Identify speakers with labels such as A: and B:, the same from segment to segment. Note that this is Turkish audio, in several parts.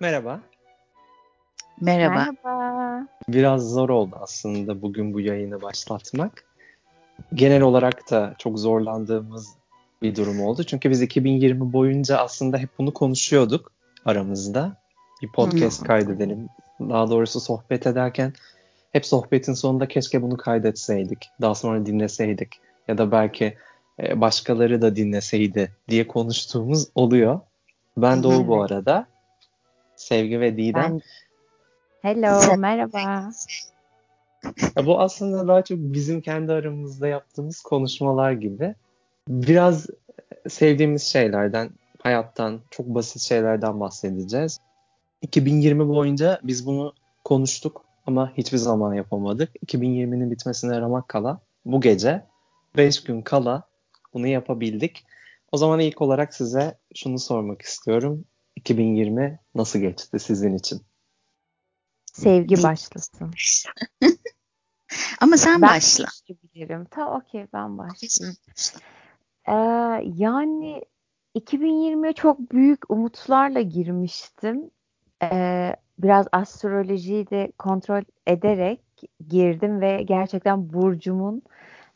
A: Merhaba.
B: Merhaba.
C: Merhaba.
A: Biraz zor oldu aslında bugün bu yayını başlatmak. Genel olarak da çok zorlandığımız bir durum oldu. Çünkü biz 2020 boyunca aslında hep bunu konuşuyorduk aramızda. Bir podcast kaydedelim. Daha doğrusu sohbet ederken hep sohbetin sonunda keşke bunu kaydetseydik. Daha sonra dinleseydik. Ya da belki e, başkaları da dinleseydi diye konuştuğumuz oluyor. Ben Doğu bu arada. Sevgi ve Didem.
C: Ben... Hello, merhaba.
A: Ya bu aslında daha çok bizim kendi aramızda yaptığımız konuşmalar gibi. Biraz sevdiğimiz şeylerden, hayattan, çok basit şeylerden bahsedeceğiz. 2020 boyunca biz bunu konuştuk ama hiçbir zaman yapamadık. 2020'nin bitmesine ramak kala bu gece 5 gün kala bunu yapabildik. O zaman ilk olarak size şunu sormak istiyorum. 2020 nasıl geçti sizin için?
C: Sevgi başlasın.
B: Ama sen
C: ben
B: başla.
C: Bilirim. Tamam okey ben başlayayım. Ee, yani 2020'ye çok büyük umutlarla girmiştim. Ee, biraz astrolojiyi de kontrol ederek girdim ve gerçekten burcumun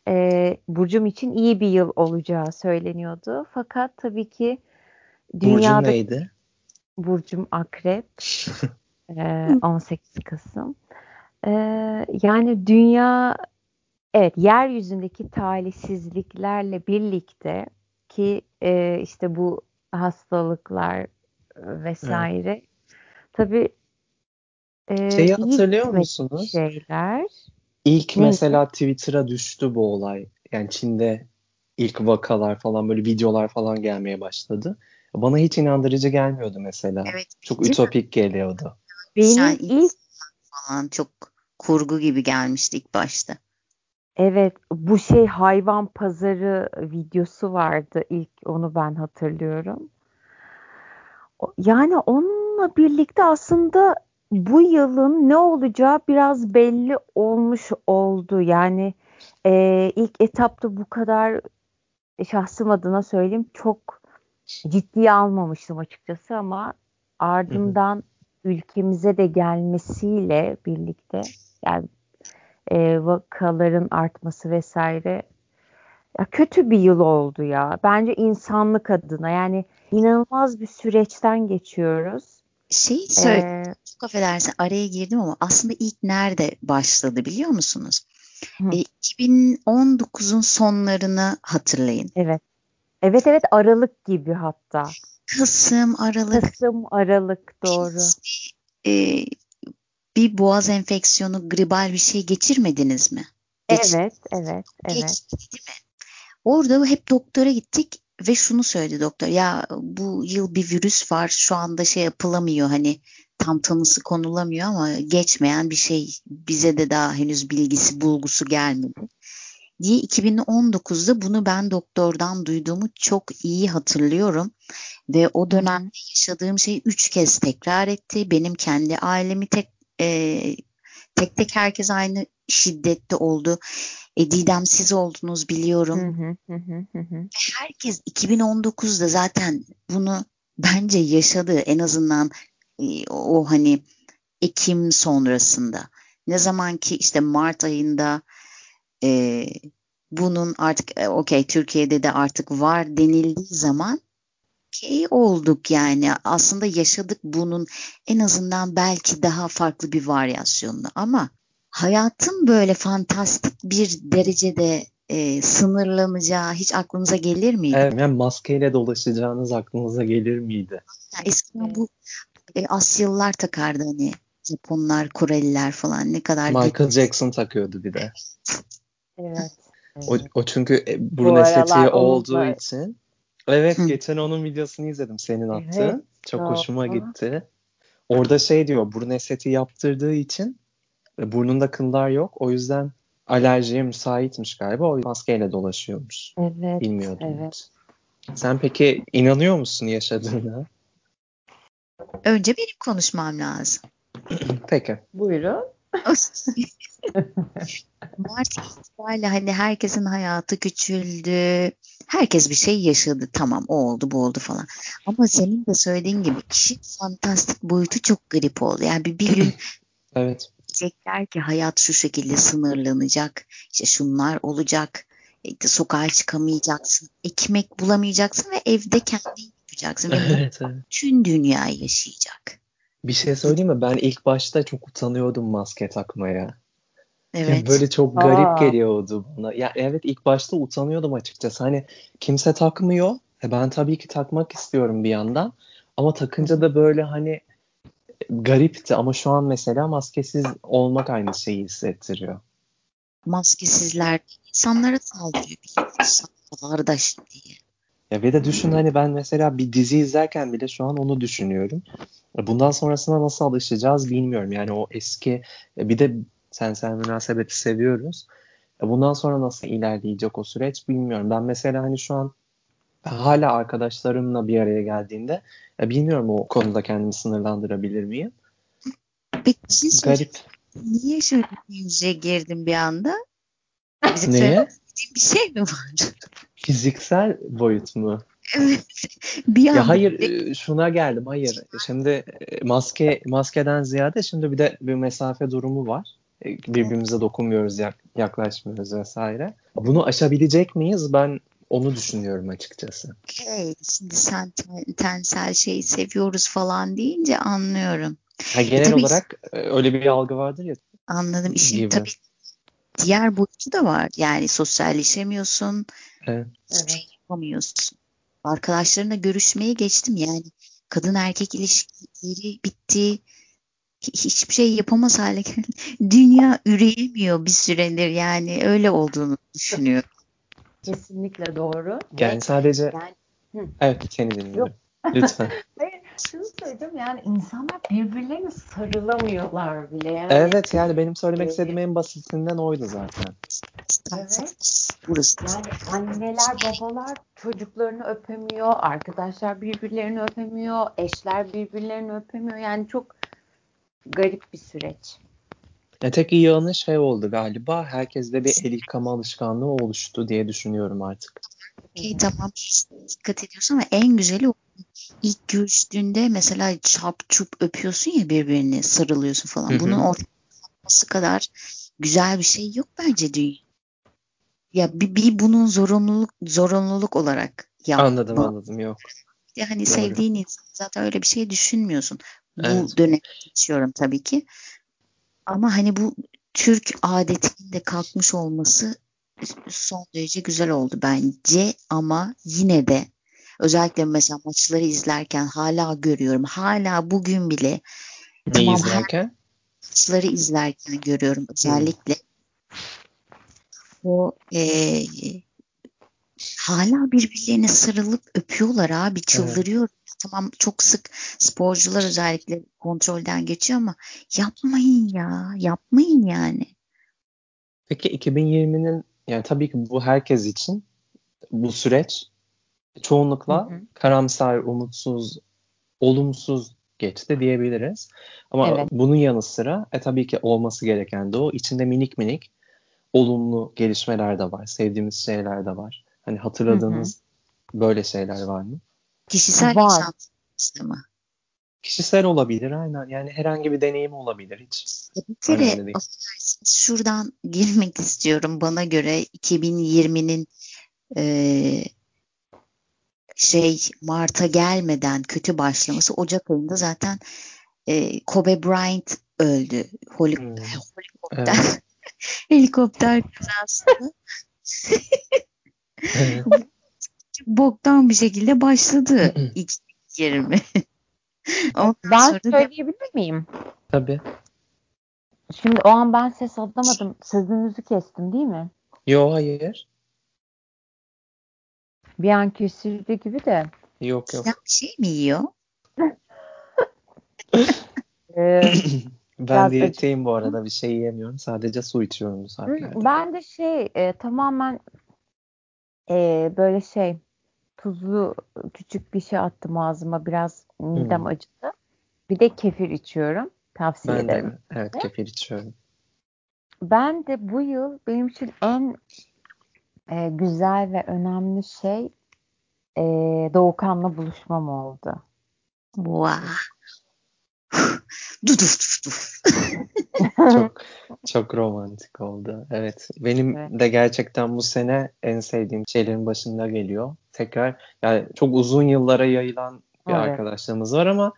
C: e, burcum için iyi bir yıl olacağı söyleniyordu. Fakat tabii ki dünyada
A: Burcun neydi?
C: Burcum akrep. e, 18 Kasım. E, yani dünya evet yeryüzündeki talihsizliklerle birlikte ki e, işte bu hastalıklar vesaire evet. tabii
A: e, Şeyi hatırlıyor musunuz?
C: Şeyler.
A: İlk Neyse. mesela Twitter'a düştü bu olay. Yani Çin'de ilk vakalar falan böyle videolar falan gelmeye başladı. Bana hiç inandırıcı gelmiyordu mesela. Evet, çok ütopik mi? geliyordu.
B: Benim ilk falan çok kurgu gibi gelmişti ilk başta.
C: Evet, bu şey hayvan pazarı videosu vardı ilk onu ben hatırlıyorum. Yani onunla birlikte aslında bu yılın ne olacağı biraz belli olmuş oldu. Yani e, ilk etapta bu kadar şahsım adına söyleyeyim çok ciddiye almamıştım açıkçası ama ardından hı hı. ülkemize de gelmesiyle birlikte yani e, vakaların artması vesaire ya kötü bir yıl oldu ya. Bence insanlık adına yani inanılmaz bir süreçten geçiyoruz.
B: Şey söyle, ee, çok affedersin araya girdim ama aslında ilk nerede başladı biliyor musunuz? E, 2019'un sonlarını hatırlayın.
C: Evet. Evet evet Aralık gibi hatta.
B: Kasım, Aralık.
C: Kasım, Aralık doğru.
B: E, bir boğaz enfeksiyonu, gribal bir şey geçirmediniz mi?
C: Geç, evet, evet, evet. Geçti?
B: Orada hep doktora gittik ve şunu söyledi doktor. Ya bu yıl bir virüs var şu anda şey yapılamıyor hani tam tanısı konulamıyor ama geçmeyen bir şey bize de daha henüz bilgisi bulgusu gelmedi diye 2019'da bunu ben doktordan duyduğumu çok iyi hatırlıyorum ve o dönemde yaşadığım şey üç kez tekrar etti. Benim kendi ailemi tek e, tek tek herkes aynı şiddette oldu. E, Didemsiz oldunuz biliyorum. Herkes 2019'da zaten bunu bence yaşadı en azından e, o hani Ekim sonrasında. Ne zaman ki işte Mart ayında e, bunun artık e, okey Türkiye'de de artık var denildiği zaman okey olduk yani aslında yaşadık bunun en azından belki daha farklı bir varyasyonunu ama hayatın böyle fantastik bir derecede e, sınırlanacağı hiç aklınıza gelir miydi?
A: Evet, yani maskeyle dolaşacağınız aklınıza gelir miydi?
B: Yani eskiden bu e, Asyalılar takardı hani Japonlar, Koreliler falan ne kadar
A: Michael Jackson takıyordu bir de.
C: Evet.
A: O, o çünkü e, burun estetiği olduğu da... için. Evet geçen onun videosunu izledim senin attığın. Evet. Çok Aa. hoşuma gitti. Orada şey diyor burun estetiği yaptırdığı için e, burnunda kıllar yok. O yüzden alerjiye müsaitmiş galiba. O maskeyle dolaşıyormuş.
C: Evet.
A: Bilmiyordum.
C: Evet.
A: Sen peki inanıyor musun yaşadığına?
B: Önce benim konuşmam lazım.
A: Peki.
C: Buyurun.
B: Mart itibariyle hani herkesin hayatı küçüldü. Herkes bir şey yaşadı. Tamam o oldu bu oldu falan. Ama senin de söylediğin gibi işin fantastik boyutu çok garip oldu. Yani bir, bir gün
A: evet.
B: diyecekler ki hayat şu şekilde sınırlanacak. İşte şunlar olacak. İşte sokağa çıkamayacaksın. Ekmek bulamayacaksın ve evde kendin yapacaksın. Ve
A: evet, evet.
B: bütün dünya yaşayacak.
A: Bir şey söyleyeyim mi? Ben ilk başta çok utanıyordum maske takmaya.
B: Evet.
A: Yani böyle çok garip Aa. geliyordu bana. Ya evet ilk başta utanıyordum açıkçası. Hani kimse takmıyor. E ben tabii ki takmak istiyorum bir yandan. Ama takınca da böyle hani garipti ama şu an mesela maskesiz olmak aynı şeyi hissettiriyor.
B: Maskesizler insanlara saldırıyor biliyorsun. Kardeş diye.
A: Ya ve de düşün hani ben mesela bir dizi izlerken bile şu an onu düşünüyorum. Bundan sonrasına nasıl alışacağız bilmiyorum. Yani o eski bir de sen sen münasebeti seviyoruz. Bundan sonra nasıl ilerleyecek o süreç bilmiyorum. Ben mesela hani şu an hala arkadaşlarımla bir araya geldiğinde bilmiyorum o konuda kendimi sınırlandırabilir miyim?
B: Peki şey Garip. Niye şöyle girdim bir anda?
A: Bizim Neye?
B: Bir şey mi var?
A: Fiziksel boyut mu?
B: Evet. Bir
A: ya hayır e, şuna geldim. Hayır. Şimdi e, maske maskeden ziyade şimdi bir de bir mesafe durumu var. E, birbirimize dokunmuyoruz, yaklaşmıyoruz vesaire. Bunu aşabilecek miyiz? Ben onu düşünüyorum açıkçası.
B: Okay. Şimdi sen tensel şeyi seviyoruz falan deyince anlıyorum.
A: Ha, genel tabii, olarak öyle bir algı vardır ya.
B: Anladım. İşin tabii diğer boyutu da var. Yani sosyalleşemiyorsun.
A: Evet.
B: Şey yapamıyorsun. Arkadaşlarımla görüşmeye geçtim yani. Kadın erkek ilişkileri bitti. Hiçbir şey yapamaz hale geldi. Dünya üreyemiyor bir süredir yani. Öyle olduğunu düşünüyorum.
C: Kesinlikle doğru.
A: Yani sadece yani, evet seni dinliyorum. Lütfen.
C: Hayır şunu söyleyeceğim yani insanlar birbirlerine sarılamıyorlar bile. Yani.
A: Evet yani benim söylemek istediğim en basitinden oydu zaten.
C: Evet. Yani anneler babalar çocuklarını öpemiyor, arkadaşlar birbirlerini öpemiyor, eşler birbirlerini öpemiyor. Yani çok garip bir süreç.
A: Ya tek iyi yanı şey oldu galiba. Herkeste bir el yıkama alışkanlığı oluştu diye düşünüyorum artık.
B: Okay, tamam dikkat ediyorsun ama en güzeli o ilk görüştüğünde mesela çap çup öpüyorsun ya birbirini sarılıyorsun falan. Hı hı. Bunun ortaya kadar güzel bir şey yok bence dünya. Ya bir, bir bunun zorunluluk zorunluluk olarak yapma.
A: Anladım anladım yok.
B: Ya hani Doğru. sevdiğin insan zaten öyle bir şey düşünmüyorsun. Bu evet. dönem geçiyorum tabii ki. Ama hani bu Türk adetinin de kalkmış olması son derece güzel oldu bence ama yine de özellikle mesela maçları izlerken hala görüyorum. Hala bugün bile
A: ne tamam, izlerken?
B: Maçları izlerken görüyorum özellikle. Hmm. O e, hala birbirlerine sarılıp öpüyorlar abi çıldırıyor. Evet. Tamam çok sık sporcular özellikle kontrolden geçiyor ama yapmayın ya yapmayın yani.
A: Peki 2020'nin yani tabii ki bu herkes için bu süreç çoğunlukla hı hı. karamsar, umutsuz, olumsuz geçti diyebiliriz. Ama evet. bunun yanı sıra e, tabii ki olması gereken de o. içinde minik minik olumlu gelişmeler de var. Sevdiğimiz şeyler de var. Hani hatırladığınız hı hı. böyle şeyler var mı?
B: Kişisel var. yaşam mı?
A: Kişisel olabilir aynen. Yani herhangi bir deneyim olabilir hiç.
B: Bir kere şuradan girmek istiyorum. Bana göre 2020'nin e, şey Mart'a gelmeden kötü başlaması Ocak ayında zaten e, Kobe Bryant öldü. Holi, hmm. Helikopter. Evet. helikopter kazasında. evet. Boktan bir şekilde başladı 2020.
C: ben söyleyebilir miyim?
A: Tabii.
C: Şimdi o an ben ses alamadım. Sözünüzü kestim değil mi?
A: Yok hayır.
C: Bir an kesildi gibi de.
A: Yok yok.
B: Ya bir şey mi yiyor?
A: ee, ben diyetteyim bu arada bir şey yiyemiyorum. Sadece su içiyorum bu saatlerde.
C: Ben de şey e, tamamen e, böyle şey tuzlu küçük bir şey attım ağzıma. Biraz midem hmm. acıdı. Bir de kefir içiyorum. Tavsiye
A: ben
C: ederim.
A: De, evet kefir içiyorum.
C: ben de bu yıl benim için en e, güzel ve önemli şey e, Doğukan'la buluşmam oldu.
B: Wow. Duduf duf
A: çok çok romantik oldu. Evet. Benim evet. de gerçekten bu sene en sevdiğim şeylerin başında geliyor. Tekrar yani çok uzun yıllara yayılan bir evet. arkadaşlığımız var ama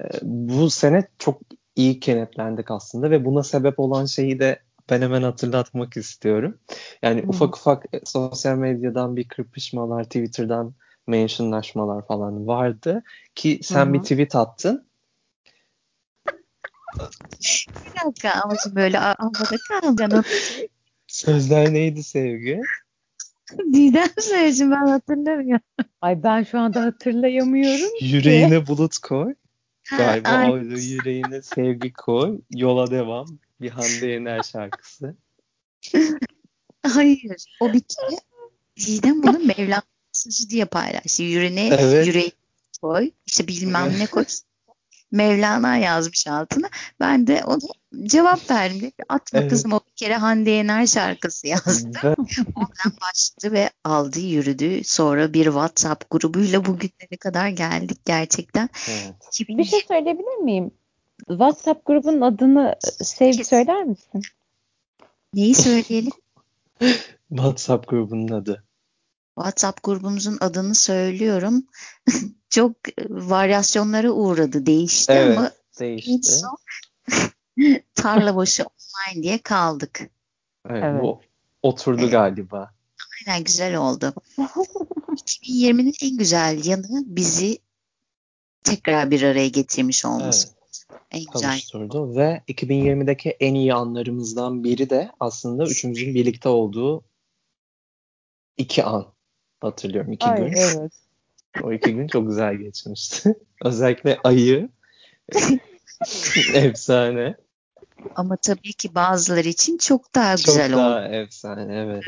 A: e, bu sene çok iyi kenetlendik aslında ve buna sebep olan şeyi de ben hemen hatırlatmak istiyorum. Yani hmm. ufak ufak e, sosyal medyadan bir kırpışmalar, Twitter'dan mentionlaşmalar falan vardı ki sen hmm. bir tweet attın.
B: bir dakika ama şimdi böyle havada kalacaksın.
A: Sözler neydi sevgi?
B: Didem söyleyeceğim ben hatırlamıyorum.
C: Ay ben şu anda hatırlayamıyorum.
A: Yüreğine bulut koy. Galiba öyle yüreğine sevgi koy. Yola devam. Bir Hande Yener şarkısı.
B: Hayır. O bir kere Didem bunu Mevlana sözü diye paylaştı. Yüreğine evet. yüreği koy. İşte bilmem ne koy. Mevlana yazmış altına. Ben de ona cevap verdim. Atma evet. kızım o bir kere Hande Yener şarkısı yazdı. Oradan başladı ve aldı yürüdü. Sonra bir WhatsApp grubuyla bugünlere kadar geldik gerçekten.
C: Evet. Bir şey söyleyebilir miyim? WhatsApp grubunun adını sev söyler misin?
B: Neyi söyleyelim?
A: WhatsApp grubunun adı.
B: WhatsApp grubumuzun adını söylüyorum. Çok varyasyonlara uğradı, değişti evet, ama
A: değişti.
B: tarla başı online diye kaldık.
A: Evet, evet. bu oturdu evet. galiba.
B: Aynen güzel oldu. 2020'nin en güzel yanı bizi tekrar bir araya getirmiş olması. Evet. En
A: kavuşturdu ve 2020'deki en iyi anlarımızdan biri de aslında üçümüzün birlikte olduğu iki an hatırlıyorum iki Ay, gün. Evet. O iki gün çok güzel geçmişti. Özellikle ayı efsane.
B: Ama tabii ki bazıları için çok daha güzel
A: oldu. Çok daha efsane evet.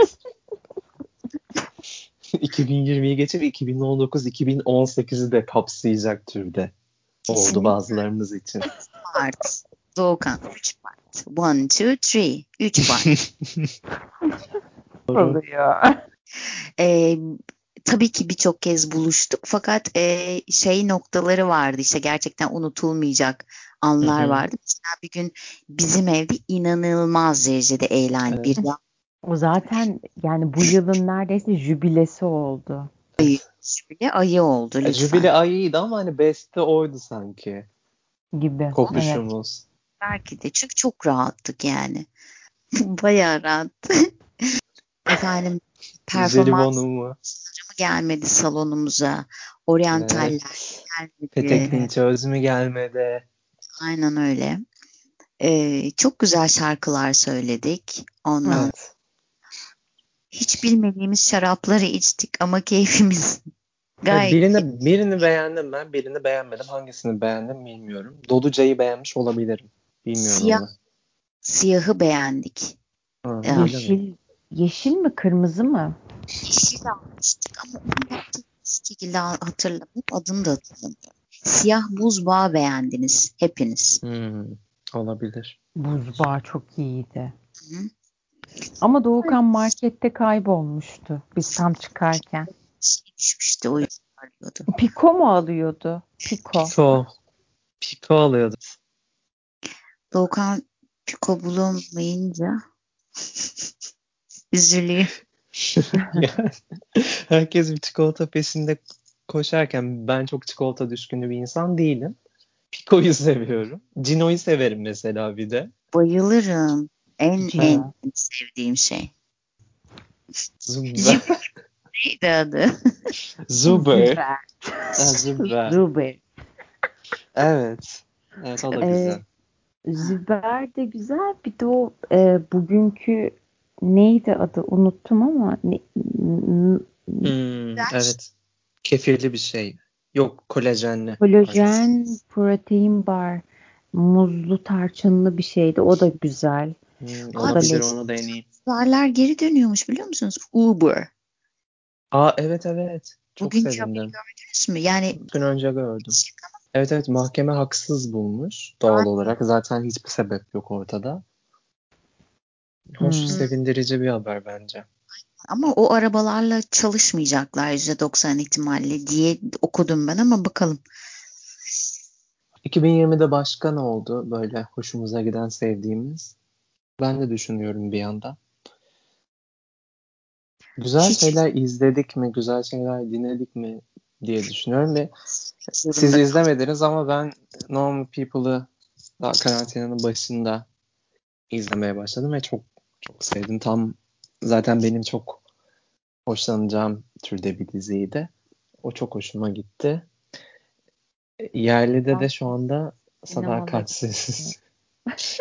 A: 2020'yi geçip 2019 2018'i de kapsayacak türde oldu bazılarımız için.
B: Part. Doğukan 3 part. 1, 2, 3. 3 part.
C: Oluyor.
B: Ee, tabii ki birçok kez buluştuk fakat e, şey noktaları vardı işte gerçekten unutulmayacak anlar Hı-hı. vardı. Mesela bir gün bizim evde inanılmaz derecede eğlendi evet. bir
C: O zaten yani bu yılın neredeyse jübilesi oldu.
B: Jübile ayı oldu lütfen.
A: Jübile ayıydı ama hani beste oydu sanki.
C: Gibi.
A: Kokuşumuz. Evet.
B: Belki de çünkü çok rahattık yani. Bayağı rahat. Efendim performans gelmedi salonumuza. Oryantaller evet. gelmedi.
A: Petek çöz mü gelmedi?
B: Aynen öyle. Ee, çok güzel şarkılar söyledik. Ondan evet. hiç bilmediğimiz şarapları içtik ama keyfimiz gayet
A: birini, birini beğendim ben, birini beğenmedim. Hangisini beğendim bilmiyorum. Doluca'yı beğenmiş olabilirim. Bilmiyorum
B: Siyah, onu. Siyahı beğendik.
C: Ha, yeşil, yeşil mi kırmızı mı?
B: Yeşil almıştık ama onu şekilde hatırlamıyorum. Adını da hatırlamıyorum. Siyah buzbağı beğendiniz hepiniz.
A: Hmm, olabilir.
C: Buzbağı çok iyiydi. Hı. Ama Doğukan markette kaybolmuştu biz tam çıkarken.
B: Düşmüştü o yüzden arıyordu.
C: Piko mu alıyordu? Piko.
A: Piko. Piko alıyordu.
B: Doğukan Piko bulamayınca üzülüyor.
A: herkes bir çikolata peşinde koşarken ben çok çikolata düşkünü bir insan değilim. Pico'yu seviyorum. Cino'yu severim mesela bir de.
B: Bayılırım. En ha. en sevdiğim şey. Zuber. Neydi adı?
A: Zuber. Zuber.
C: Zuber.
A: Evet. Evet o da ee, güzel.
C: Züber de güzel. Bir de o e, bugünkü neydi adı unuttum ama ne,
A: hmm, evet. Kefirli bir şey. Yok kolajenli.
C: Kolajen protein bar. Muzlu tarçınlı bir şeydi. O da güzel.
A: Hmm, olabilir onu deneyeyim.
B: Barlar geri dönüyormuş biliyor musunuz? Uber.
A: Aa evet evet. Çok
B: Bugün sevindim. gördünüz mü? Yani
A: gün önce gördüm. Evet evet mahkeme haksız bulmuş doğal Aynen. olarak. Zaten hiçbir sebep yok ortada. Hoş, hmm. sevindirici bir haber bence.
B: Ama o arabalarla çalışmayacaklar %90 ihtimalle diye okudum ben ama bakalım.
A: 2020'de başka ne oldu böyle hoşumuza giden sevdiğimiz? Ben de düşünüyorum bir yandan. Güzel Hiç. şeyler izledik mi, güzel şeyler dinledik mi diye düşünüyorum ve siz izlemediniz ama ben Normal People'ı daha karantinanın başında izlemeye başladım ve çok çok sevdim. Tam zaten benim çok hoşlanacağım türde bir diziydi. O çok hoşuma gitti. Yerlide de şu anda sadakatsiz.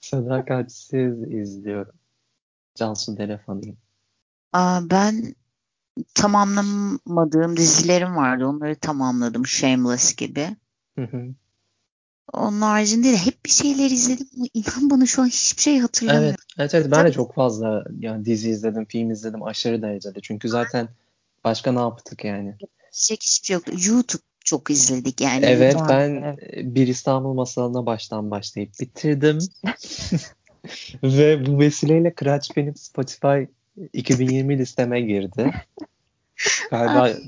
A: sadakatsiz izliyorum. Cansu Delefan'ı.
B: Ben tamamlamadığım dizilerim vardı. Onları tamamladım. Shameless gibi. Hı hı. Onun haricinde de hep bir şeyler izledim inan bana şu an hiçbir şey hatırlamıyorum.
A: Evet, evet, evet ben de çok fazla yani dizi izledim, film izledim aşırı derecede. Çünkü zaten başka ne yaptık yani?
B: Hiçbir şey yoktu. YouTube çok izledik yani.
A: Evet ben bir İstanbul masalına baştan başlayıp bitirdim. Ve bu vesileyle Kıraç benim Spotify 2020 listeme girdi. Galiba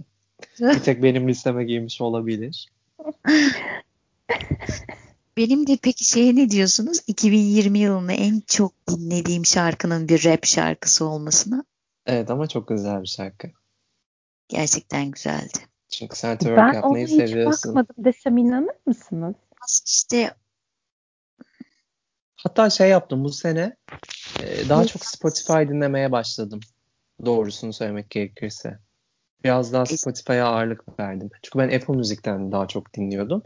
A: bir tek benim listeme girmiş olabilir.
B: Benim de peki şeye ne diyorsunuz? 2020 yılında en çok dinlediğim şarkının bir rap şarkısı olmasına.
A: Evet ama çok güzel bir şarkı.
B: Gerçekten güzeldi.
A: Çünkü sen twerk yapmayı seviyorsun. Ben ona hiç
C: bakmadım desem inanır mısınız?
B: İşte
A: Hatta şey yaptım bu sene e, daha çok Spotify dinlemeye başladım. Doğrusunu söylemek gerekirse. Biraz daha Spotify'a ağırlık verdim. Çünkü ben Apple Müzik'ten daha çok dinliyordum.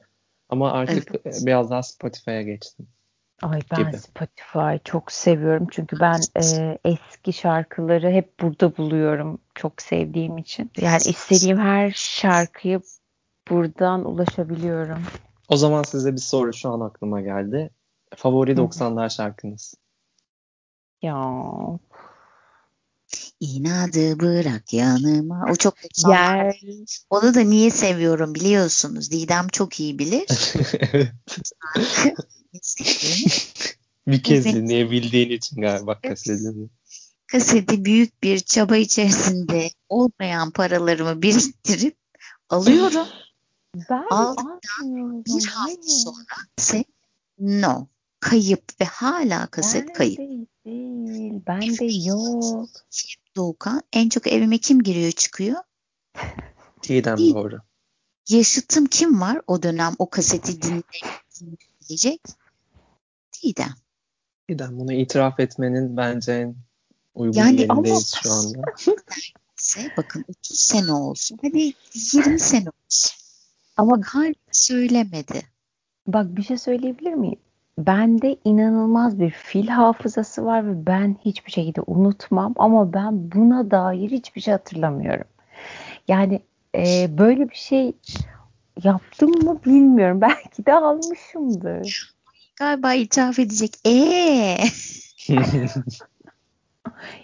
A: Ama artık evet. biraz daha Spotify'a geçtim.
C: Ay ben gibi. Spotify çok seviyorum çünkü ben e, eski şarkıları hep burada buluyorum çok sevdiğim için. Yani istediğim her şarkıyı buradan ulaşabiliyorum.
A: O zaman size bir soru şu an aklıma geldi. Favori 90'lar şarkınız?
C: Ya.
B: İnadı bırak yanıma. O çok Yer. Onu da niye seviyorum biliyorsunuz. Didem çok iyi bilir.
A: bir kez dinleyebildiğin için galiba kasetini.
B: Kaseti büyük bir çaba içerisinde olmayan paralarımı biriktirip alıyorum.
C: Ben Aldıktan
B: bir hafta sonra no kayıp ve hala kaset ben kayıp.
C: Değil, değil. Ben de yok.
B: Doğukan en çok evime kim giriyor çıkıyor?
A: Didem doğru.
B: Yaşıtım kim var o dönem o kaseti dinleyecek? Didem.
A: Didem bunu itiraf etmenin bence en uygun yani yerindeyiz şu anda.
B: bakın 30 sene olsun. Hadi 20 sene olsun. Ama hala söylemedi.
C: Bak bir şey söyleyebilir miyim? Bende inanılmaz bir fil hafızası var ve ben hiçbir şekilde unutmam ama ben buna dair hiçbir şey hatırlamıyorum. Yani e, böyle bir şey yaptım mı bilmiyorum. Belki de almışımdır.
B: Galiba itiraf edecek. Eee?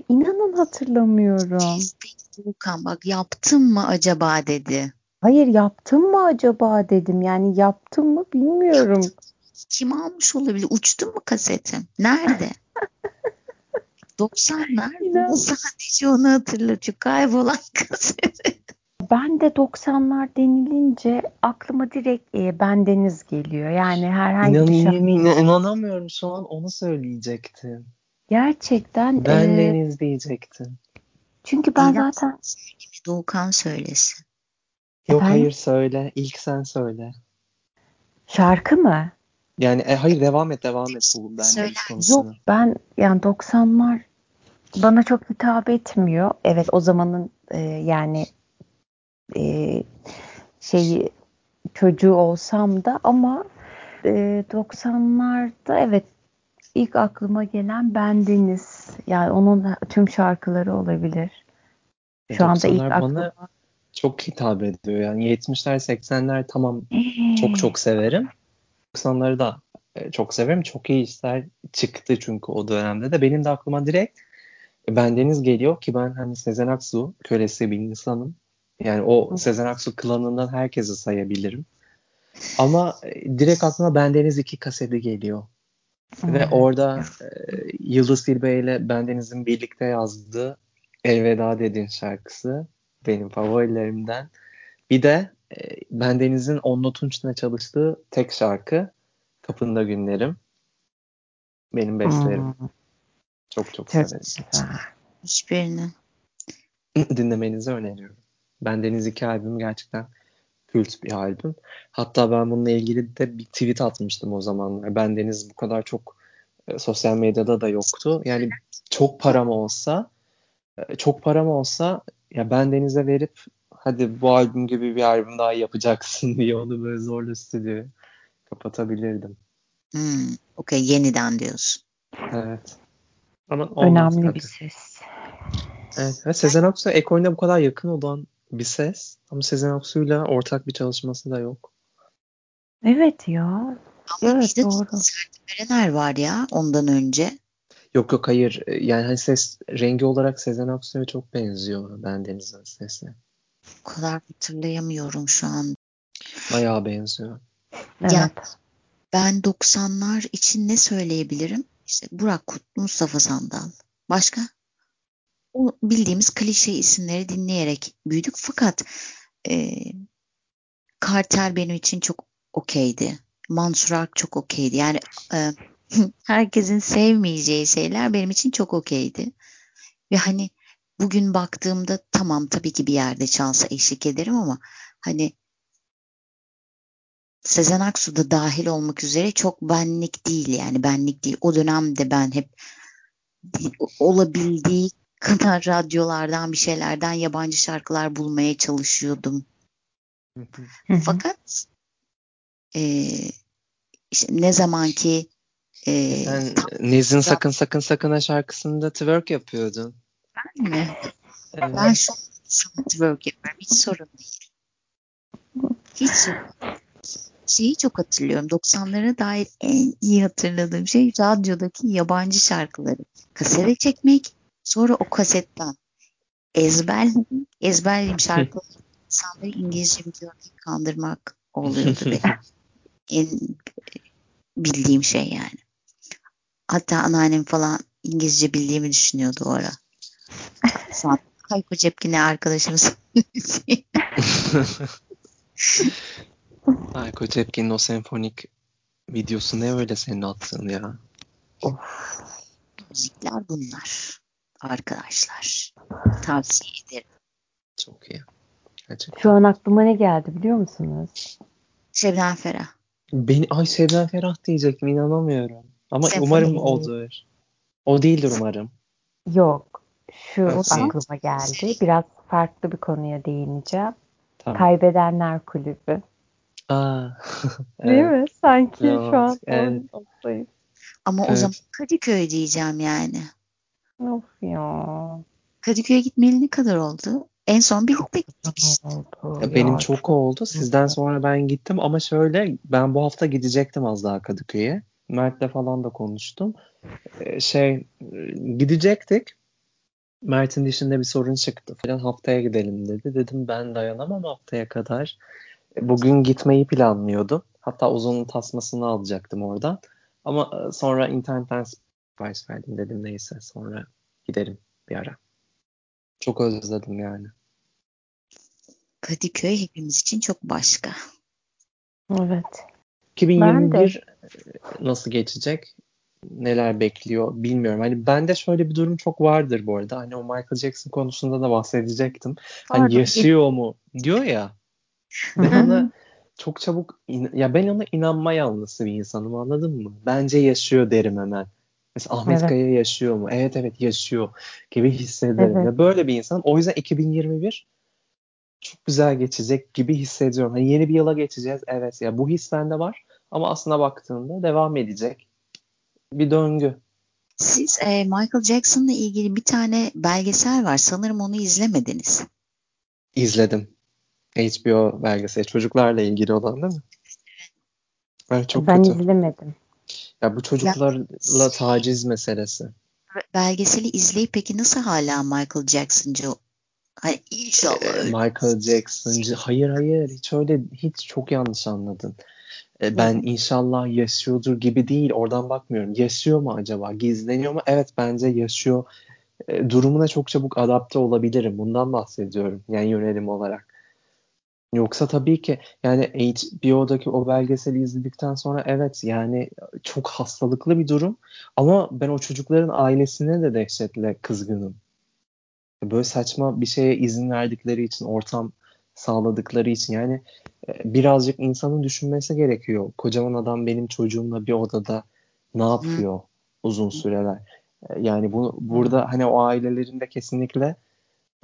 C: İnanın hatırlamıyorum.
B: Volkan bak yaptım mı acaba dedi.
C: Hayır yaptım mı acaba dedim. Yani yaptım mı bilmiyorum.
B: Kim almış olabilir? Uçtu mu kasetim? Nerede? 90'lar sadece onu hatırlatıyor. Kaybolan kaset.
C: Ben de 90'lar denilince aklıma direkt e, Bendeniz geliyor. Yani herhangi
A: İnan,
C: bir şey.
A: İnanamıyorum şu an onu söyleyecektim.
C: Gerçekten.
A: Bendeniz e, diyecektim.
C: Çünkü ben İnan, zaten.
B: Doğukan söylesin.
A: Yok Efendim? hayır söyle. İlk sen söyle.
C: Şarkı mı?
A: Yani e, hayır devam et devam et bu ben
C: konusuna. Yok ben yani 90'lar bana çok hitap etmiyor. Evet o zamanın e, yani e, şeyi çocuğu olsam da ama e, 90'larda evet ilk aklıma gelen bendeniz. Yani onun tüm şarkıları olabilir. Şu anda ilk aklıma bana
A: çok hitap ediyor. Yani 70'ler 80'ler tamam ee. çok çok severim. 90'ları da e, çok severim. Çok iyi işler çıktı çünkü o dönemde de. Benim de aklıma direkt e, bendeniz geliyor ki ben hani Sezen Aksu kölesi bir insanım. Yani o Sezen Aksu klanından herkesi sayabilirim. Ama e, direkt aklıma Bendeniz iki kaseti geliyor. Ve orada e, Yıldız Tilbe ile Bendeniz'in birlikte yazdığı Elveda Dedin şarkısı benim favorilerimden. Bir de Bendeniz'in Onno Tunç'la çalıştığı tek şarkı Kapında Günlerim. Benim bestlerim. Hmm. Çok çok, çok severim.
B: Hiçbirini.
A: Dinlemenizi öneriyorum. Bendeniz iki albüm gerçekten kült bir albüm. Hatta ben bununla ilgili de bir tweet atmıştım o zamanlar. Bendeniz bu kadar çok e, sosyal medyada da yoktu. Yani çok param olsa e, çok param olsa ya ben Deniz'e verip hadi bu albüm gibi bir albüm daha yapacaksın diye onu böyle zorla stüdyoya kapatabilirdim.
B: Hmm, Okey yeniden diyorsun.
A: Evet. Ama
C: Önemli tabii. bir ses.
A: Evet. Ve Sezen Aksu ekolüne bu kadar yakın olan bir ses. Ama Sezen Aksu'yla ortak bir çalışması da yok.
C: Evet ya. Ama evet doğru.
B: Verenler var ya ondan önce.
A: Yok yok hayır. Yani hani ses rengi olarak Sezen Aksu'ya çok benziyor Bendeniz'in sesi.
B: O kadar hatırlayamıyorum şu an.
A: Bayağı benziyor.
B: Evet. Ya, ben 90'lar için ne söyleyebilirim? İşte Burak Kut, Mustafa Sandal. Başka? O bildiğimiz klişe isimleri dinleyerek büyüdük. Fakat e, Kartel benim için çok okeydi. Mansur Ark çok okeydi. Yani e, herkesin sevmeyeceği şeyler benim için çok okeydi. Ve hani bugün baktığımda tamam tabii ki bir yerde çalsa eşlik ederim ama hani Sezen Aksu da dahil olmak üzere çok benlik değil yani benlik değil. O dönemde ben hep olabildiği kadar radyolardan bir şeylerden yabancı şarkılar bulmaya çalışıyordum. Fakat e, işte ne zaman ki
A: e, Sen Nez'in Sakın Sakın Sakın'a şarkısında twerk yapıyordun.
B: Ben mi? Evet. Ben şu an twerk yapıyorum. Hiç sorun değil. Hiç Şeyi çok hatırlıyorum. 90'lara dair en iyi hatırladığım şey radyodaki yabancı şarkıları. Kasete çekmek, sonra o kasetten ezber ezberleyeyim şarkıları insanları İngilizce biliyor kandırmak oluyordu benim. en bildiğim şey yani. Hatta anneannem falan İngilizce bildiğimi düşünüyordu o ara. Sonra Hayko Cepkin'le arkadaşımız.
A: Hayko Cepkin'in o senfonik videosu ne öyle senin attığın ya?
B: Of. Müzikler bunlar arkadaşlar. Tavsiye ederim.
A: Çok iyi.
C: Gerçekten. Şu an aklıma ne geldi biliyor musunuz?
B: Şebnem Ferah.
A: Beni, ay Şebnem Ferah diyecektim inanamıyorum. Ama Senfoni umarım odur. O değildir umarım.
C: Yok. Şu Nasıl? aklıma geldi. Biraz farklı bir konuya değineceğim. Tamam. Kaybedenler Kulübü.
A: Aa,
C: Değil evet. mi? Sanki evet, şu an evet. oradayız.
B: Ama evet. o zaman Kadıköy diyeceğim yani.
C: Of ya.
B: Kadıköy'e gitmeli ne kadar oldu? En son birlikte gittik
A: işte. Ya benim çok oldu. Sizden sonra ben gittim ama şöyle ben bu hafta gidecektim az daha Kadıköy'e. Mert'le falan da konuştum. Ee, şey gidecektik. Mert'in dişinde bir sorun çıktı falan haftaya gidelim dedi. Dedim ben dayanamam haftaya kadar. E, bugün gitmeyi planlıyordum. Hatta uzun tasmasını alacaktım oradan. Ama e, sonra internetten sipariş verdim dedim neyse sonra giderim bir ara. Çok özledim yani.
B: Kadıköy hepimiz için çok başka.
C: Evet.
A: 2021 nasıl geçecek? Neler bekliyor bilmiyorum. Hani bende şöyle bir durum çok vardır bu arada. Hani o Michael Jackson konusunda da bahsedecektim. Hani yaşıyor mu diyor ya. Ben ona çok çabuk ya ben ona inanma yanlısı bir insanım anladın mı? Bence yaşıyor derim hemen. Mesela Ahmet evet. Kaya yaşıyor mu? Evet evet yaşıyor gibi hissederim. Evet. Ya böyle bir insan. O yüzden 2021 çok güzel geçecek gibi hissediyorum. Hani yeni bir yıla geçeceğiz. Evet ya bu his bende var. Ama aslına baktığında devam edecek bir döngü.
B: Siz e, Michael Jackson'la ilgili bir tane belgesel var. Sanırım onu izlemediniz.
A: İzledim. HBO belgeseli. Çocuklarla ilgili olan değil mi? Evet, çok
C: ben
A: kötü.
C: izlemedim.
A: Ya bu çocuklarla ya, taciz meselesi.
B: Belgeseli izleyip peki nasıl hala Michael Jackson'cı Hayır, inşallah.
A: Michael Jackson'cı. Hayır hayır hiç öyle hiç çok yanlış anladın. E, ben inşallah yaşıyordur gibi değil. Oradan bakmıyorum. Yaşıyor mu acaba? Gizleniyor mu? Evet bence yaşıyor. E, durumuna çok çabuk adapte olabilirim. Bundan bahsediyorum. Yani yönelim olarak. Yoksa tabii ki yani HBO'daki o belgeseli izledikten sonra evet yani çok hastalıklı bir durum. Ama ben o çocukların ailesine de dehşetle kızgınım. Böyle saçma bir şeye izin verdikleri için, ortam sağladıkları için yani birazcık insanın düşünmesi gerekiyor. Kocaman adam benim çocuğumla bir odada ne yapıyor uzun süreler? E, yani bunu burada hani o ailelerin de kesinlikle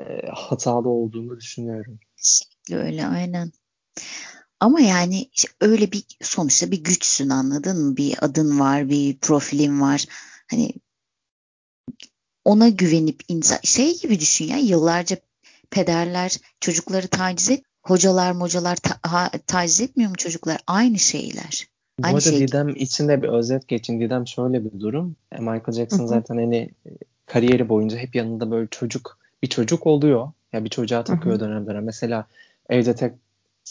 A: e, hatalı olduğunu düşünüyorum.
B: Öyle aynen. Ama yani işte öyle bir sonuçta bir güçsün anladın mı? Bir adın var, bir profilin var. Hani ona güvenip insan şey gibi düşün ya yıllarca pederler çocukları taciz et hocalar mocalar ta, ha, taciz etmiyor mu çocuklar aynı şeyler.
A: Bu
B: aynı
A: arada şey. Didem içinde bir özet geçin. Didem şöyle bir durum. E, Michael Jackson Hı-hı. zaten hani e, kariyeri boyunca hep yanında böyle çocuk bir çocuk oluyor. Ya yani bir çocuğa takıyor Hı-hı. dönem dönem. Mesela evde tek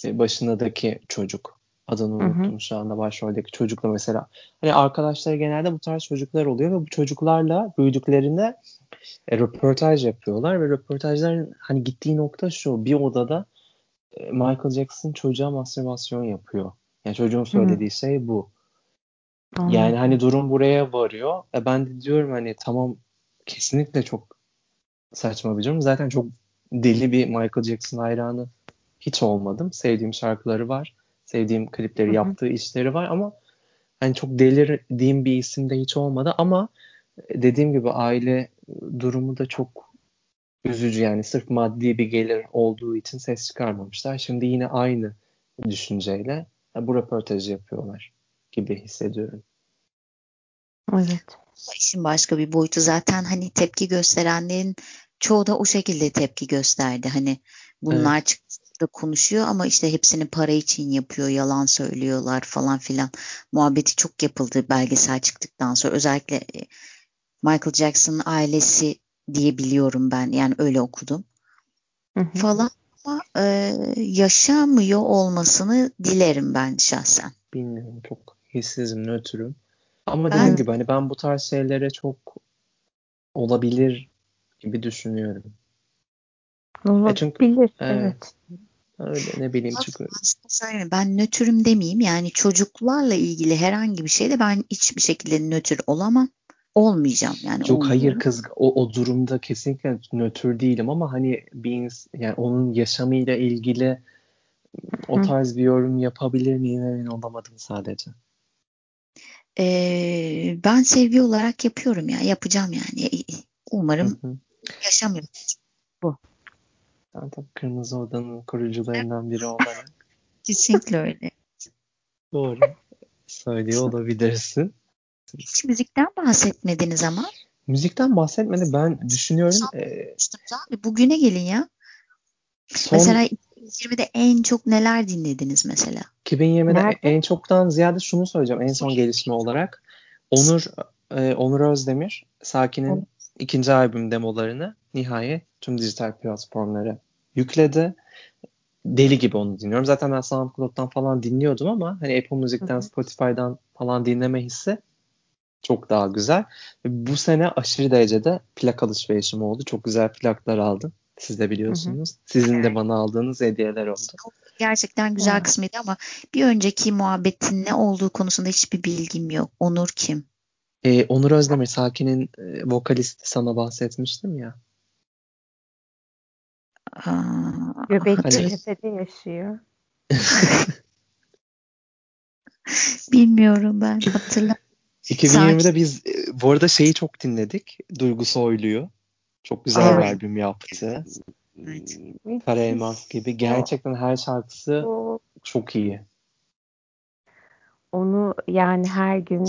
A: başındaki çocuk. Adını unuttum Hı-hı. şu anda başroldeki çocukla mesela. Hani arkadaşları genelde bu tarz çocuklar oluyor ve bu çocuklarla büyüdüklerinde e, röportaj yapıyorlar ve röportajların hani gittiği nokta şu bir odada e, Michael Jackson çocuğa mastürbasyon yapıyor. Yani çocuğun söylediği Hı. şey bu. Anladım. Yani hani durum buraya varıyor. E ben de diyorum hani tamam kesinlikle çok saçma bir durum. Zaten çok deli bir Michael Jackson hayranı hiç olmadım. Sevdiğim şarkıları var. Sevdiğim klipleri, Hı-hı. yaptığı işleri var ama hani çok delirdiğim bir isim de hiç olmadı ama dediğim gibi aile durumu da çok üzücü yani sırf maddi bir gelir olduğu için ses çıkarmamışlar. Şimdi yine aynı düşünceyle bu röportajı yapıyorlar gibi hissediyorum.
B: Evet. İşin başka bir boyutu zaten hani tepki gösterenlerin çoğu da o şekilde tepki gösterdi. Hani bunlar evet. çıktı konuşuyor ama işte hepsini para için yapıyor, yalan söylüyorlar falan filan. Muhabbeti çok yapıldı belgesel çıktıktan sonra. Özellikle e, Michael Jackson'ın ailesi diye biliyorum ben. Yani öyle okudum. Hı hı. Falan ama e, yaşamıyor olmasını dilerim ben şahsen.
A: Bilmiyorum çok hissizim, nötrüm. Ama ben, dediğim gibi hani ben bu tarz şeylere çok olabilir gibi düşünüyorum.
C: Olabilir, e çünkü, evet. evet.
A: Öyle ne bileyim çünkü.
B: Ben nötrüm demeyeyim yani çocuklarla ilgili herhangi bir şeyde ben hiçbir şekilde nötr olamam olmayacağım yani.
A: Yok olmuyorum. hayır kız o, o durumda kesinlikle nötr değilim ama hani bir yani onun yaşamıyla ilgili o tarz bir yorum yapabilir miyim emin olamadım sadece.
B: Ee, ben sevgi olarak yapıyorum ya yapacağım yani umarım hı hı. yaşamıyorum bu.
A: Ben tabii Kırmızı Oda'nın kurucularından biri olarak.
B: Kesinlikle öyle.
A: Doğru. Söylüyor olabilirsin.
B: Hiç müzikten bahsetmediniz ama.
A: Müzikten bahsetmedi. Ben düşünüyorum. E,
B: abi, bugüne gelin ya. Son, mesela 2020'de en çok neler dinlediniz mesela?
A: 2020'de Nerede? en çoktan ziyade şunu söyleyeceğim. En son gelişme olarak. Onur e, Onur Özdemir Sakin'in evet. ikinci albüm demolarını nihayet tüm dijital platformlara yükledi. Deli gibi onu dinliyorum. Zaten ben SoundCloud'dan falan dinliyordum ama hani Apple Müzik'ten, Spotify'dan falan dinleme hissi çok daha güzel. Bu sene aşırı derecede plak alışverişim oldu. Çok güzel plaklar aldım. Siz de biliyorsunuz. Hı hı. Sizin de bana aldığınız hediyeler oldu.
B: Gerçekten güzel ha. kısmıydı ama bir önceki muhabbetin ne olduğu konusunda hiçbir bilgim yok. Onur kim?
A: Ee, Onur Özdemir, Sakin'in e, vokalisti sana bahsetmiştim ya.
C: Göbekli hani... yaşıyor.
B: Bilmiyorum ben hatırlamıyorum.
A: 2020'de biz e, bu arada şeyi çok dinledik. Duygu Soylu'yu. Çok güzel evet. bir albüm yaptı. Evet. Kara Elmas gibi. Gerçekten her şarkısı çok iyi.
C: Onu yani her gün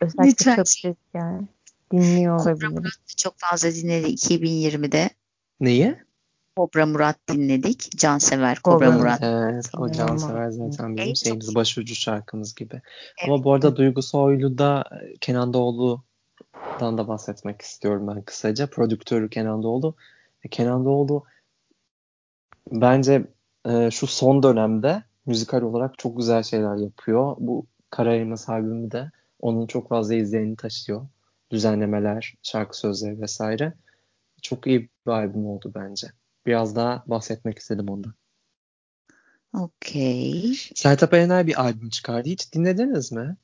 C: özellikle Lütfen. çalışırken dinliyor olabilirim. Kobra Murat
B: çok fazla dinledi 2020'de.
A: Neyi?
B: Kobra Murat dinledik. Cansever Kobra, Kobra Murat.
A: Evet o Cansever zaten bizim şeyimiz başucu şarkımız gibi. Evet. Ama bu arada Duygu Soylu'da e, Kenan Doğulu'dan da bahsetmek istiyorum ben kısaca. Prodüktörü Kenan Doğulu. E, Kenan Doğulu bence e, şu son dönemde müzikal olarak çok güzel şeyler yapıyor. Bu Kara Elmas albümü de onun çok fazla izleyenini taşıyor. Düzenlemeler, şarkı sözleri vesaire. Çok iyi bir albüm oldu bence. Biraz daha bahsetmek istedim ondan.
B: Okey.
A: Sertab Erener bir albüm çıkardı. Hiç dinlediniz mi?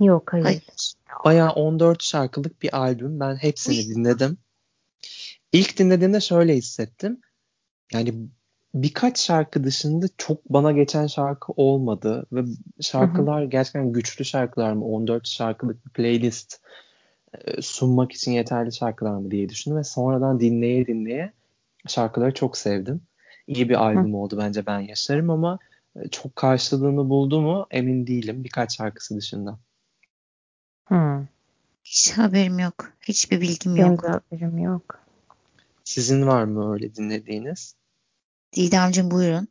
C: Yok hayır. hayır.
A: Bayağı 14 şarkılık bir albüm. Ben hepsini dinledim. İlk dinlediğimde şöyle hissettim. Yani birkaç şarkı dışında çok bana geçen şarkı olmadı ve şarkılar gerçekten güçlü şarkılar mı? 14 şarkılık bir playlist e, sunmak için yeterli şarkılar mı diye düşündüm ve sonradan dinleye dinleye şarkıları çok sevdim. İyi bir albüm hı. oldu bence ben yaşarım ama e, çok karşılığını buldu mu emin değilim birkaç şarkısı dışında.
B: Hmm. Hiç haberim yok. Hiçbir bilgim Benim yok.
C: Benim haberim yok.
A: Sizin var mı öyle dinlediğiniz?
B: Didemciğim buyurun.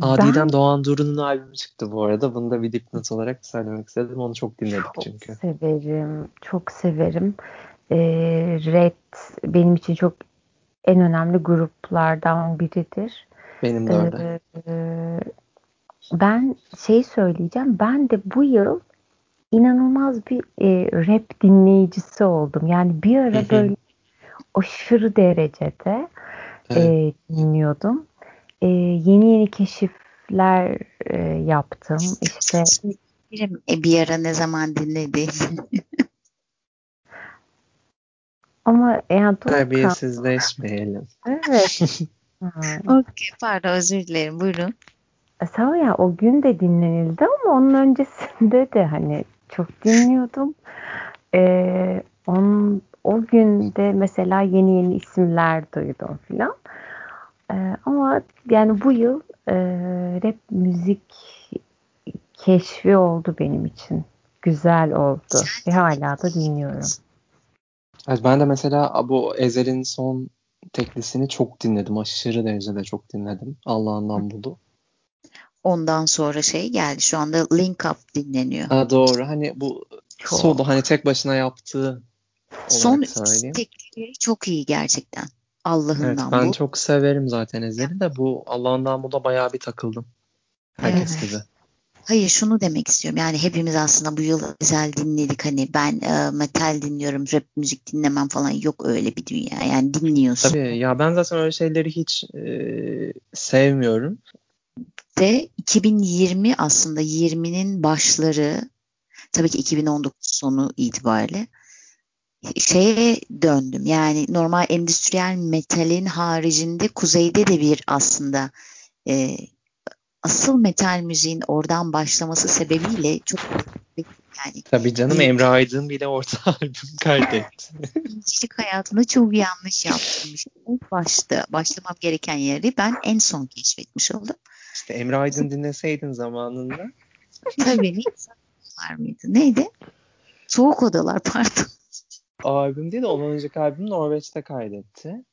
A: Aa, ben... Didem Doğan Duru'nun albümü çıktı bu arada. Bunu da bir dipnot olarak söylemek istedim. Onu çok dinledik çok çünkü.
C: Çok severim. Çok severim. Ee, Red benim için çok en önemli gruplardan biridir.
A: Benim de öyle.
C: Ee, ben şey söyleyeceğim. Ben de bu yıl inanılmaz bir e, rap dinleyicisi oldum. Yani bir ara böyle aşırı derecede evet. e, dinliyordum. E, yeni yeni keşifler e, yaptım. İşte
B: bir ara ne zaman dinledin?
C: Ama yani
A: Terbiyesizleşmeyelim.
C: Evet.
B: Okey pardon özür dilerim buyurun.
C: Sağ ya o gün de dinlenildi ama onun öncesinde de hani çok dinliyordum. Ee, onun, o günde mesela yeni yeni isimler duydum filan. Ee, ama yani bu yıl e, rap müzik keşfi oldu benim için. Güzel oldu ve hala da dinliyorum.
A: Evet, ben de mesela bu Ezel'in son teklisini çok dinledim. Aşırı derecede çok dinledim. Allah'ından buldu.
B: Ondan sonra şey geldi. Şu anda Link Up dinleniyor.
A: Ha, doğru. Hani bu çok. solo hani tek başına yaptığı
B: Son tekleri çok iyi gerçekten. Allah'ından evet,
A: ben
B: bu.
A: çok severim zaten Ezel'i de bu Allah'ından bu da bayağı bir takıldım. Herkes evet. gibi.
B: Hayır şunu demek istiyorum. Yani hepimiz aslında bu yıl özel dinledik. Hani ben e, metal dinliyorum, rap müzik dinlemem falan yok öyle bir dünya. Yani dinliyorsun.
A: Tabii ya ben zaten öyle şeyleri hiç e, sevmiyorum.
B: De 2020 aslında 20'nin başları tabii ki 2019 sonu itibariyle şeye döndüm. Yani normal endüstriyel metalin haricinde kuzeyde de bir aslında e, asıl metal müziğin oradan başlaması sebebiyle çok
A: yani Tabii canım Emre Aydın bile orta albüm kaydetti.
B: Gençlik hayatında çok yanlış yapmış. İlk başta başlamam gereken yeri ben en son keşfetmiş oldum.
A: İşte Emre Aydın dinleseydin zamanında.
B: Tabii. var mıydı? Neydi? Soğuk Odalar pardon.
A: O albüm değil de ondan önceki albümü Norveç'te kaydetti.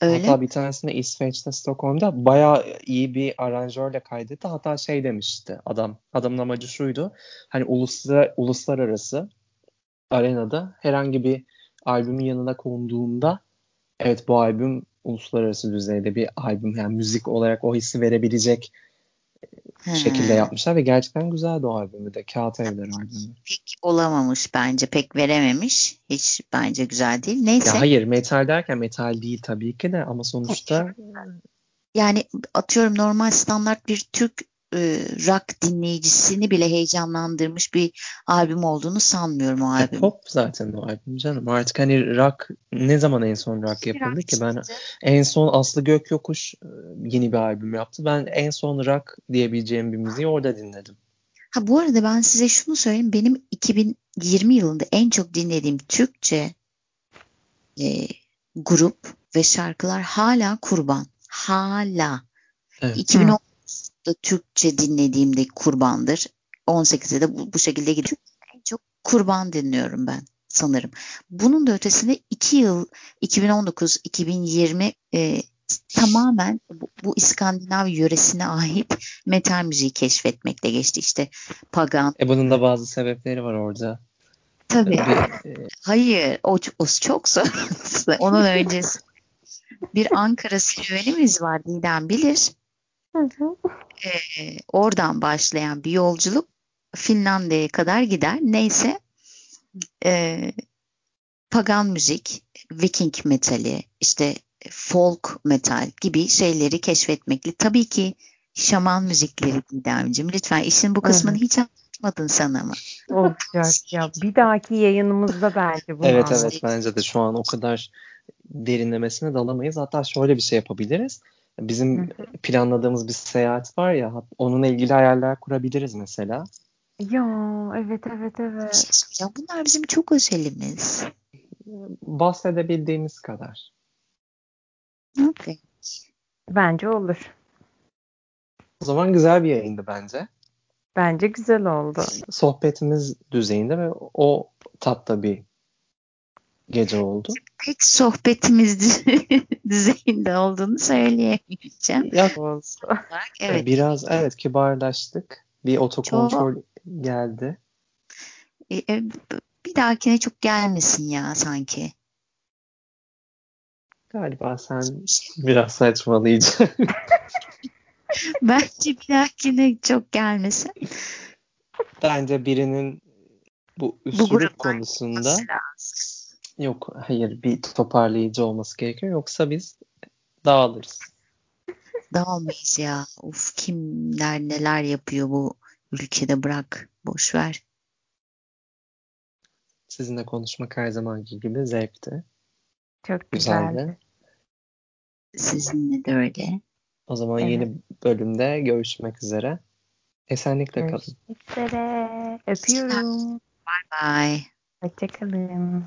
B: Öyle.
A: Hatta bir tanesini İsveç'te, Stockholm'da bayağı iyi bir aranjörle kaydetti. Hatta şey demişti adam. Adamın amacı şuydu. Hani uluslar, uluslararası arenada herhangi bir albümün yanına konduğunda evet bu albüm uluslararası düzeyde bir albüm. Yani müzik olarak o hissi verebilecek He. şekilde yapmışlar ve gerçekten güzeldi o albümü de. Kağıt Evler albümü.
B: Pek olamamış bence. Pek verememiş. Hiç bence güzel değil. Neyse.
A: Ya hayır metal derken metal değil tabii ki de ama sonuçta
B: yani atıyorum normal standart bir Türk e, rock dinleyicisini bile heyecanlandırmış bir albüm olduğunu sanmıyorum o albüm.
A: E, pop zaten o albüm canım. Artık hani rock ne zaman en son rock yapıldı ki? Ben en son Aslı Gökyokuş e, yeni bir albüm yaptı. Ben en son rock diyebileceğim bir müziği orada dinledim.
B: Ha bu arada ben size şunu söyleyeyim. Benim 2020 yılında en çok dinlediğim Türkçe e, grup ve şarkılar hala Kurban. Hala. Evet. 2010 da Türkçe dinlediğimde kurbandır. 18'de de bu, bu şekilde gidiyor. En çok kurban dinliyorum ben sanırım. Bunun da ötesinde 2 yıl 2019-2020 e, tamamen bu, bu İskandinav yöresine ait metal müziği keşfetmekle geçti. İşte Pagan.
A: E bunun da bazı sebepleri var orada.
B: Tabii. Bir, e... Hayır o, o çok sonrası. Onun öncesi bir Ankara serüvenimiz var Didem bilir. Ee, oradan başlayan bir yolculuk Finlandiya'ya kadar gider. Neyse e, pagan müzik, Viking metali, işte folk metal gibi şeyleri keşfetmekli. Tabii ki şaman müzikleri Didemciğim. Lütfen işin bu kısmını evet. hiç anlatmadın sana mı?
C: Olacak ya. Bir dahaki yayınımızda bence bunu
A: Evet evet bence de şu an o kadar derinlemesine dalamayız. Hatta şöyle bir şey yapabiliriz. Bizim planladığımız bir seyahat var ya onunla ilgili hayaller kurabiliriz mesela.
C: Ya evet evet evet.
B: Ya bunlar bizim çok özelimiz.
A: Bahsedebildiğimiz kadar.
B: Okay.
C: Bence olur.
A: O zaman güzel bir yayındı bence.
C: Bence güzel oldu.
A: Sohbetimiz düzeyinde ve o tatta bir gece oldu.
B: Pek sohbetimiz düzeyinde olduğunu söyleyemeyeceğim.
A: Ya, evet. Biraz evet kibarlaştık. Bir otokontrol çok... geldi.
B: E, e, bir dahakine çok gelmesin ya sanki.
A: Galiba sen biraz saçmalayacaksın.
B: Bence bir dahakine çok gelmesin.
A: Bence birinin bu üslup konusunda yok hayır bir toparlayıcı olması gerekiyor yoksa biz dağılırız.
B: Dağılmayız ya. Uf kimler neler yapıyor bu ülkede bırak boş ver.
A: Sizinle konuşmak her zamanki gibi zevkti.
C: Çok güzeldi. güzeldi.
B: Sizinle de öyle.
A: O zaman evet. yeni bölümde görüşmek üzere. Esenlikle kalın.
C: Görüşmek üzere. Öpüyorum.
B: Bye bye.
C: Hoşçakalın.